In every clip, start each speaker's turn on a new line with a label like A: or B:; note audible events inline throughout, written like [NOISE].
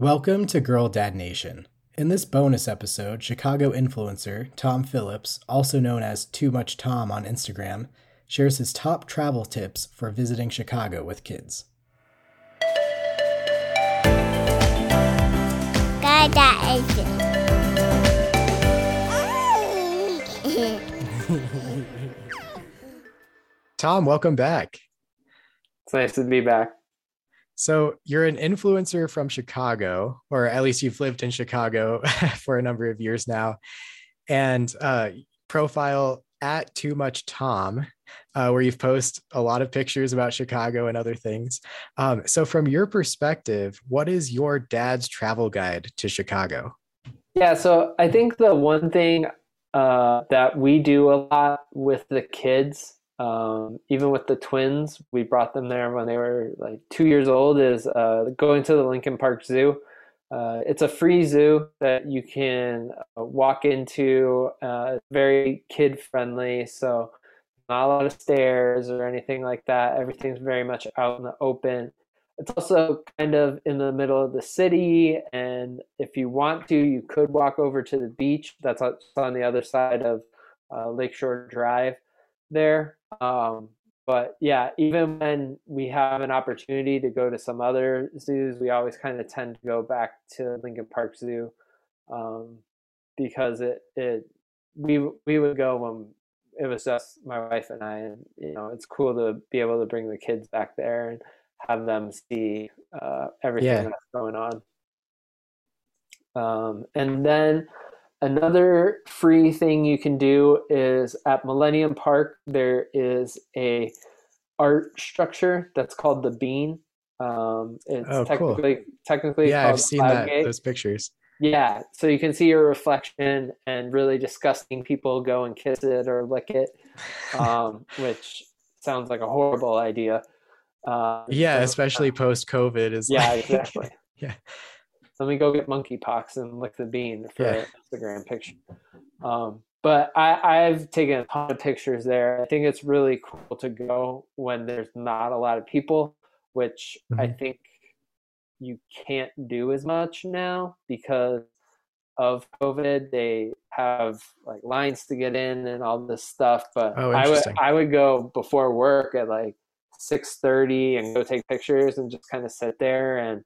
A: Welcome to Girl Dad Nation. In this bonus episode, Chicago influencer Tom Phillips, also known as Too Much Tom on Instagram, shares his top travel tips for visiting Chicago with kids.
B: Girl Dad Nation.
A: Tom, welcome back.
C: It's nice to be back.
A: So, you're an influencer from Chicago, or at least you've lived in Chicago [LAUGHS] for a number of years now, and uh, profile at Too Much Tom, uh, where you've posted a lot of pictures about Chicago and other things. Um, so, from your perspective, what is your dad's travel guide to Chicago?
C: Yeah, so I think the one thing uh, that we do a lot with the kids, um, even with the twins, we brought them there when they were like two years old, is uh, going to the Lincoln Park Zoo. Uh, it's a free zoo that you can uh, walk into, uh, very kid friendly. So, not a lot of stairs or anything like that. Everything's very much out in the open. It's also kind of in the middle of the city, and if you want to, you could walk over to the beach. That's on the other side of uh, Lakeshore Drive there. Um, but yeah, even when we have an opportunity to go to some other zoos, we always kind of tend to go back to Lincoln Park Zoo um, because it it we we would go when it was just my wife and I, and you know it's cool to be able to bring the kids back there and have them see uh, everything
A: Yeah.
C: that's going on. Um, and then another free thing you can do is at Millennium Park. There is a art structure that's called the Bean. Um, it's
A: Oh, cool.
C: technically technically
A: yeah, I've seen that those pictures.
C: Yeah, so you can see your reflection, and really disgusting people go and kiss it or lick it, um, [LAUGHS] which sounds like a horrible idea. Uh,
A: Yeah,
C: so-
A: especially post COVID is
C: yeah,
A: like- [LAUGHS]
C: exactly.
A: Yeah.
C: Let me go get monkeypox and lick the bean for
A: Yeah.
C: Instagram picture. Um, but I, I've taken a ton of pictures there. I think it's really cool to go when there's not a lot of people, which I
A: Mhm.
C: think you can't do as much now because of COVID. They have like lines to get in and all this stuff. But
A: Oh,
C: I would. I would go before work at like six thirty and go take pictures and just kind of sit there and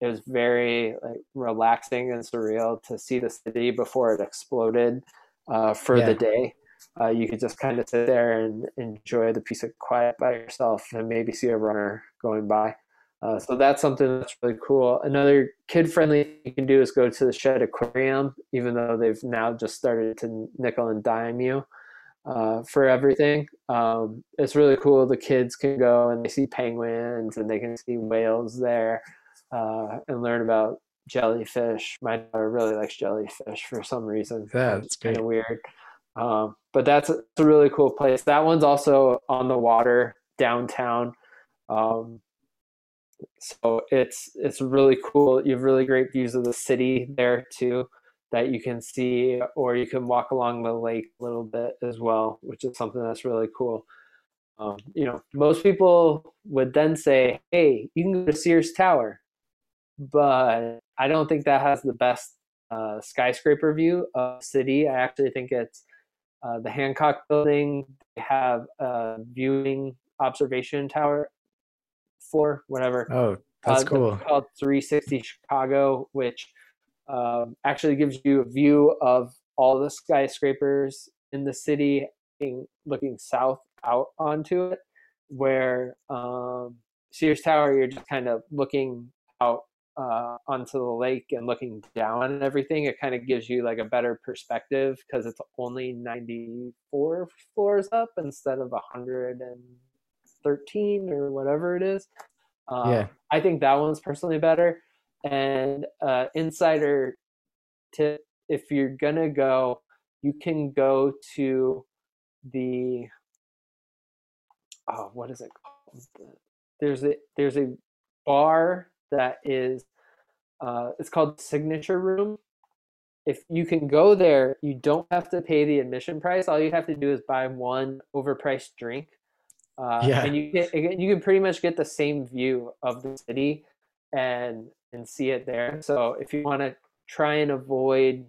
C: it was very like relaxing and surreal to see the city before it exploded uh, for
A: Yeah.
C: the day. Uh, you could just kind of sit there and enjoy the peace of quiet by yourself and maybe see a runner going by. Uh, so that's something that's really cool. Another kid friendly thing you can do is go to the Shedd Aquarium, even though they've now just started to nickel and dime you uh, for everything. Um, it's really cool. The kids can go and they see penguins and they can see whales there uh, and learn about jellyfish. My daughter really likes jellyfish for some reason.
A: Yeah, that's
C: kind of weird. Um, but that's a, it's a really cool place. That one's also on the water downtown. Um, so it's it's really cool. You have really great views of the city there too that you can see, or you can walk along the lake a little bit as well, which is something that's really cool. Um, you know, most people would then say, "Hey, you can go to Sears Tower," but I don't think that has the best uh, skyscraper view of the city. I actually think it's uh, the Hancock Building. They have a viewing observation tower floor, whatever.
A: Oh, that's
C: Uh,
A: cool.
C: Called 360 Chicago, which um, actually gives you a view of all the skyscrapers in the city, in- looking south out onto it. Where um, Sears Tower, you're just kind of looking out uh, onto the lake and looking down and everything. It kind of gives you like a better perspective because it's only 94 floors up instead of 113 or whatever it is. Uh,
A: Yeah.
C: I think that one's personally better. And uh, insider tip: if you're gonna go, you can go to the oh, what is it called? There's a there's a bar that is uh, it's called Signature Room. If you can go there, you don't have to pay the admission price. All you have to do is buy one overpriced drink, uh,
A: Yeah.
C: and you get you can pretty much get the same view of the city. And and see it there. So if you want to try and avoid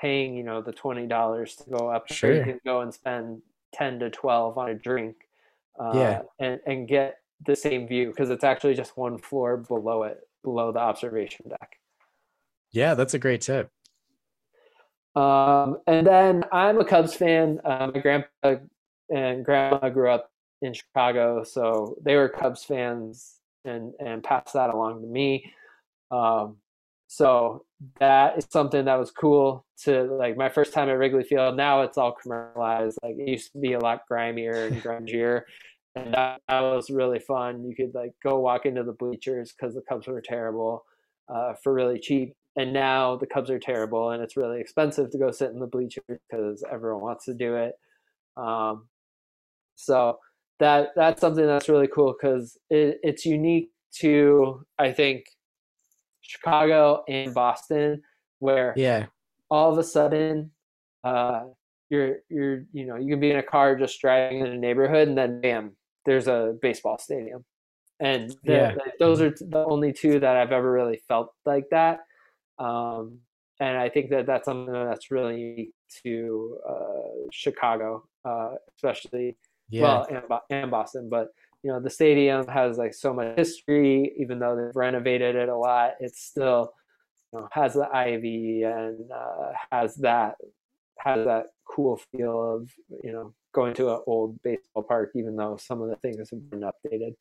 C: paying, you know, the twenty dollars to go up,
A: Sure.
C: you can go and spend ten to twelve on a drink, uh,
A: Yeah.
C: and and get the same view because it's actually just one floor below it, below the observation deck.
A: Yeah, that's a great tip.
C: Um, and then I'm a Cubs fan. Uh, my grandpa and grandma grew up in Chicago, so they were Cubs fans and and passed that along to me. Um, so that is something that was cool to like my first time at Wrigley Field. Now it's all commercialized. Like it used to be a lot grimier and [LAUGHS] grungier. And that, that was really fun. You could like go walk into the bleachers because the Cubs were terrible uh, for really cheap and now the Cubs are terrible, and it's really expensive to go sit in the bleachers because everyone wants to do it. Um, so that that's something that's really cool because it, it's unique to I think Chicago and Boston, where
A: Yeah.
C: all of a sudden uh, you're you're you know you can be in a car just driving in a neighborhood, and then bam, there's a baseball stadium, and the-
A: Yeah.
C: the- those are the only two that I've ever really felt like that. Um, and I think that that's something that's really unique to uh, Chicago, uh, especially
A: Yeah.
C: well, and, and Boston. But you know, the stadium has like so much history. Even though they've renovated it a lot, it still you know, has the ivy and uh, has that has that cool feel of you know going to an old baseball park, even though some of the things have been updated.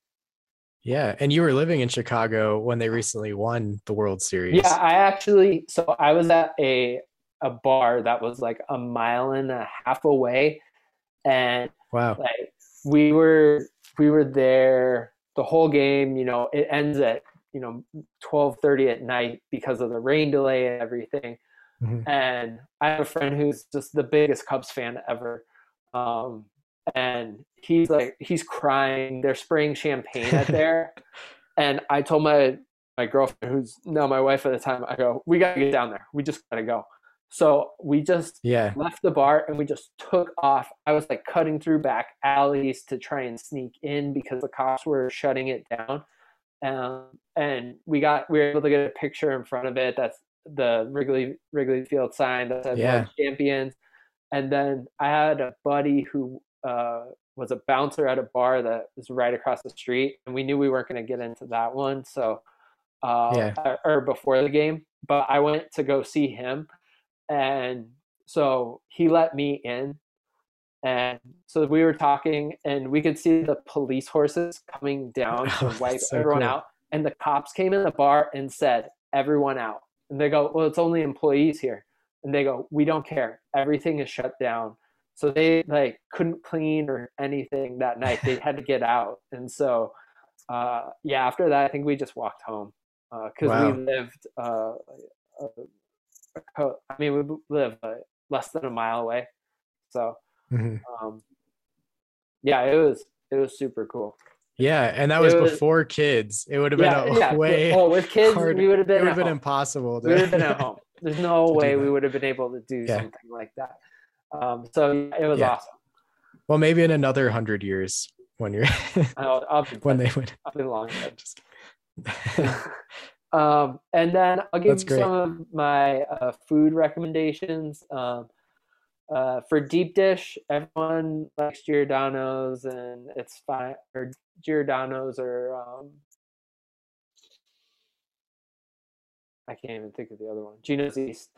A: yeah. And you were living in Chicago when they recently won the World Series.
C: Yeah, I actually so I was at a a bar that was like a mile and a half away, and
A: Wow.
C: like we were we were there the whole game. You know, it ends at you know twelve thirty at night because of the rain delay and everything.
A: Mhm.
C: And I have a friend who's just the biggest Cubs fan ever. Um, and he's like he's crying. They're spraying champagne at there. [LAUGHS] and I told my my girlfriend, who's now my wife at the time, I go, we gotta get down there. We just gotta go. So we just
A: Yeah.
C: left the bar and we just took off. I was like cutting through back alleys to try and sneak in because the cops were shutting it down. Um, and we got we were able to get a picture in front of it. That's the Wrigley Wrigley Field sign that says
A: Yeah.
C: Champions. And then I had a buddy who uh, was a bouncer at a bar that was right across the street, and we knew we weren't going to get into that one. So, uh,
A: Yeah.
C: or before the game, but I went to go see him, and so he let me in, and so we were talking, and we could see the police horses coming [LAUGHS] down to
A: Oh,
C: wipe
A: so
C: everyone
A: cool.
C: out, and the cops came in the bar and said, "Everyone out," and they go, "Well, it's only employees here." And they go we don't care everything is shut down so they like couldn't clean or anything that night they had to get out and so uh, yeah after that i think we just walked home because
A: Wow.
C: we lived uh, a i mean we live uh, less than a mile away so
A: Mhm.
C: um, yeah it was it was super cool
A: Yeah. And that was
C: was-
A: before kids. It would have been
C: yeah,
A: a
C: yeah.
A: way
C: oh with kids
A: hard-
C: we would have
A: it
C: been
A: would have been
C: home.
A: impossible to
C: we would have been at home. There's no way we would have been able to do
A: Yeah.
C: something like that. Um, so it was
A: Yeah.
C: awesome.
A: well, maybe in another hundred years when you're [LAUGHS]
C: I'll, I'll be [LAUGHS]
A: when they would
C: I'll be long dead. [LAUGHS]
A: just
C: um, and then I'll give
A: That's
C: you
A: great.
C: some of my uh, food recommendations. Um, uh, for deep dish, everyone likes Giordano's, and it's fine. Or Giordano's, or um, I can't even think of the other one. Gino's East,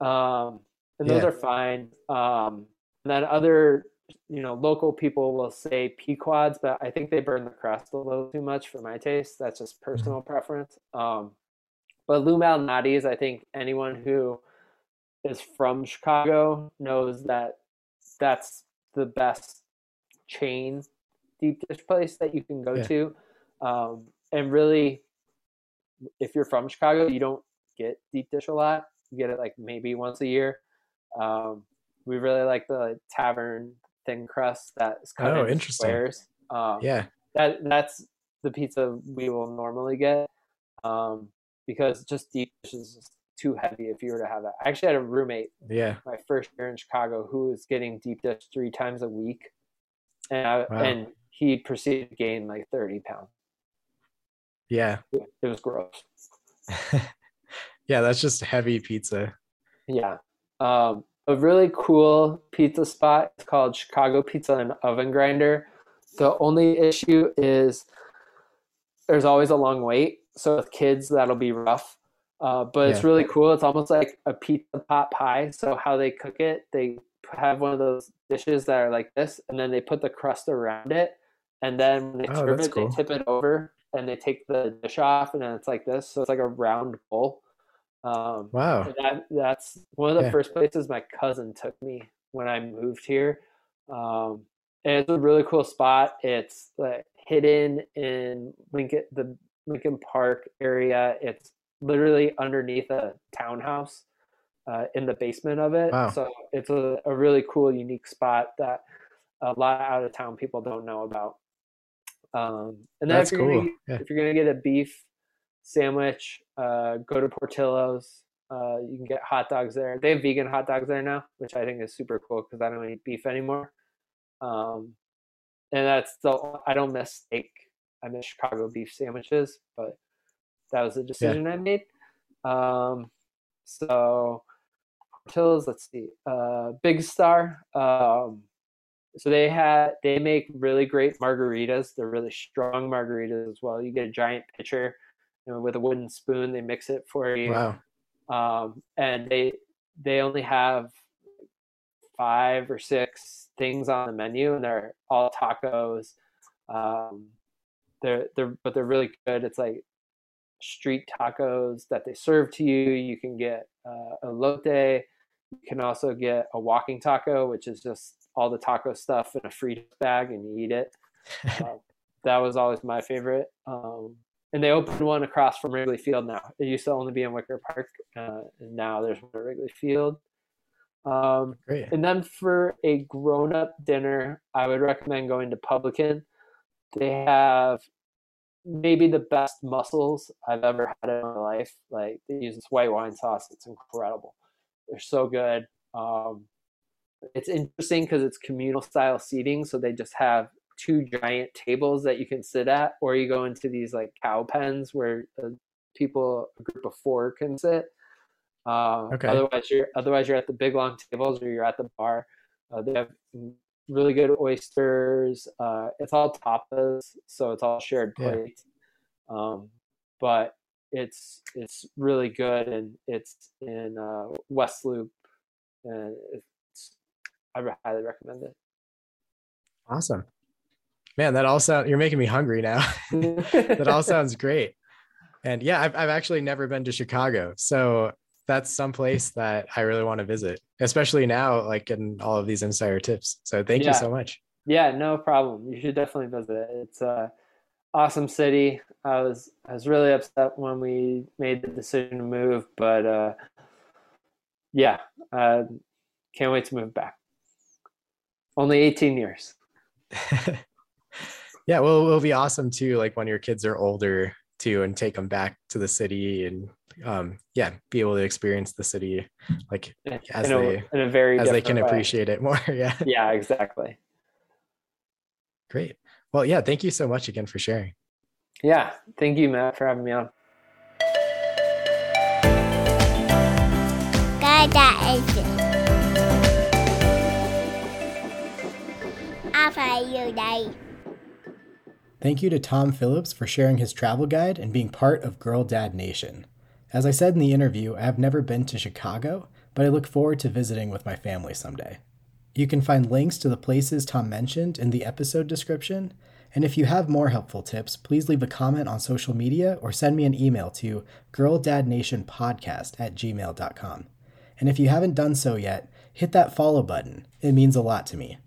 C: um, and those
A: Yeah.
C: are fine. Um, and then other, you know, local people will say Pequods, but I think they burn the crust a little too much for my taste. That's just personal preference. Um, but Lou Malnati's, I think anyone who is from Chicago knows that that's the best chain deep dish place that you can go
A: Yeah.
C: to. Um, and really, if you're from Chicago, you don't get deep dish a lot. You get it like maybe once a year. Um, we really like the tavern thin crust that is cut
A: Oh, interesting.
C: squares. Um,
A: yeah.
C: that that's the pizza we will normally get um, because just deep dish is too heavy if you were to have that. I actually had a roommate
A: Yeah.
C: my first year in Chicago who was getting deep dish three times a week, and I,
A: Wow.
C: and he proceeded to gain like thirty pounds.
A: Yeah.
C: It was gross. [LAUGHS]
A: yeah, that's just heavy pizza.
C: Yeah. Um, a really cool pizza spot is called Chicago Pizza and Oven Grinder. The only issue is there's always a long wait. So with kids, that'll be rough. Uh, but it's really cool. It's almost like a pizza pot pie. So how they cook it, they have one of those dishes that are like this, and then they put the crust around it, and then when they
A: Oh,
C: serve it,
A: cool.
C: they tip it over, and they take the dish off, and then it's like this. So it's like a round bowl. Um,
A: Wow.
C: that that's one of the
A: Yeah.
C: first places my cousin took me when I moved here. Um, and it's a really cool spot. It's like hidden in Lincoln, the Lincoln Park area. It's literally underneath a townhouse uh, in the basement of it.
A: Wow.
C: So it's a, a really cool, unique spot that a lot of out of town people don't know about. Um, and then
A: That's
C: if you're gonna
A: cool.
C: get-
A: Yeah.
C: if you're gonna get a beef sandwich, uh, go to Portillo's. Uh, you can get hot dogs there. They have vegan hot dogs there now, which I think is super cool because I don't eat beef anymore. Um, and that's still I don't miss steak. I miss Chicago beef sandwiches, but that was the decision I made. Um, so Portillo's, let's see, uh, Big Star. Um, so they had they make really great margaritas. They're really strong margaritas as well. You get a giant pitcher you know, with a wooden spoon. They mix it for you
A: Wow.
C: um, and they they only have five or six things on the menu, and they're all tacos. Um, they're they're but they're really good. It's like street tacos that they serve to you. You can get uh, lote. You can also get a walking taco, which is just all the taco stuff in a Frito bag, and you eat it. [LAUGHS] Uh, that was always my favorite. Um, and they opened one across from Wrigley Field now. It used to only be in Wicker Park, uh, and now there's one at Wrigley Field. Um,
A: Great.
C: and then for a grown-up dinner, I would recommend going to Publican. They have maybe the best mussels I've ever had in my life. Like they use this white wine sauce; it's incredible. They're so good. Um, it's interesting because it's communal style seating, so they just have two giant tables that you can sit at, or you go into these like cow pens where uh, people, a group of four, can sit. Uh,
A: Okay.
C: Otherwise, you're otherwise you're at the big long tables or you're at the bar. Uh, they have really good oysters. Uh, it's all tapas, so it's all shared
A: Yeah.
C: plates. Um, but it's it's really good, and it's in uh, West Loop, and I highly recommend it.
A: Awesome. Man, that all sound you're making me hungry now. [LAUGHS] that all [LAUGHS] sounds great. And yeah, I've, I've actually never been to Chicago. So that's some place that I really want to visit, especially now, like getting all of these insider tips. So thank
C: Yeah.
A: you so much.
C: Yeah, no problem. You should definitely visit it. It's a awesome city. I was I was really upset when we made the decision to move, but uh, yeah, uh, can't wait to move back. Only 18 years. [LAUGHS]
A: yeah, well, it'll be awesome too, like when your kids are older too, and take them back to the city and um, yeah, be able to experience the city like
C: in
A: As
C: a,
A: they-
C: in a very
A: as they can
C: way.
A: appreciate it more. [LAUGHS] yeah,
C: Yeah, exactly.
A: great. Well, yeah, thank you so much again for sharing.
C: Yeah, thank you, Matt, for having me on.
B: Gada is After
A: Thank you to Tom Phillips for sharing his travel guide and being part of Girl Dad Nation. As I said in the interview, I have never been to Chicago, but I look forward to visiting with my family someday. You can find links to the places Tom mentioned in the episode description. And if you have more helpful tips, please leave a comment on social media or send me an email to girldadnationpodcast at gmail.com. And if you haven't done so yet, hit that follow button. It means a lot to me.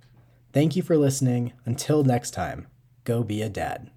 A: Thank you for listening. Until next time, go be a dad.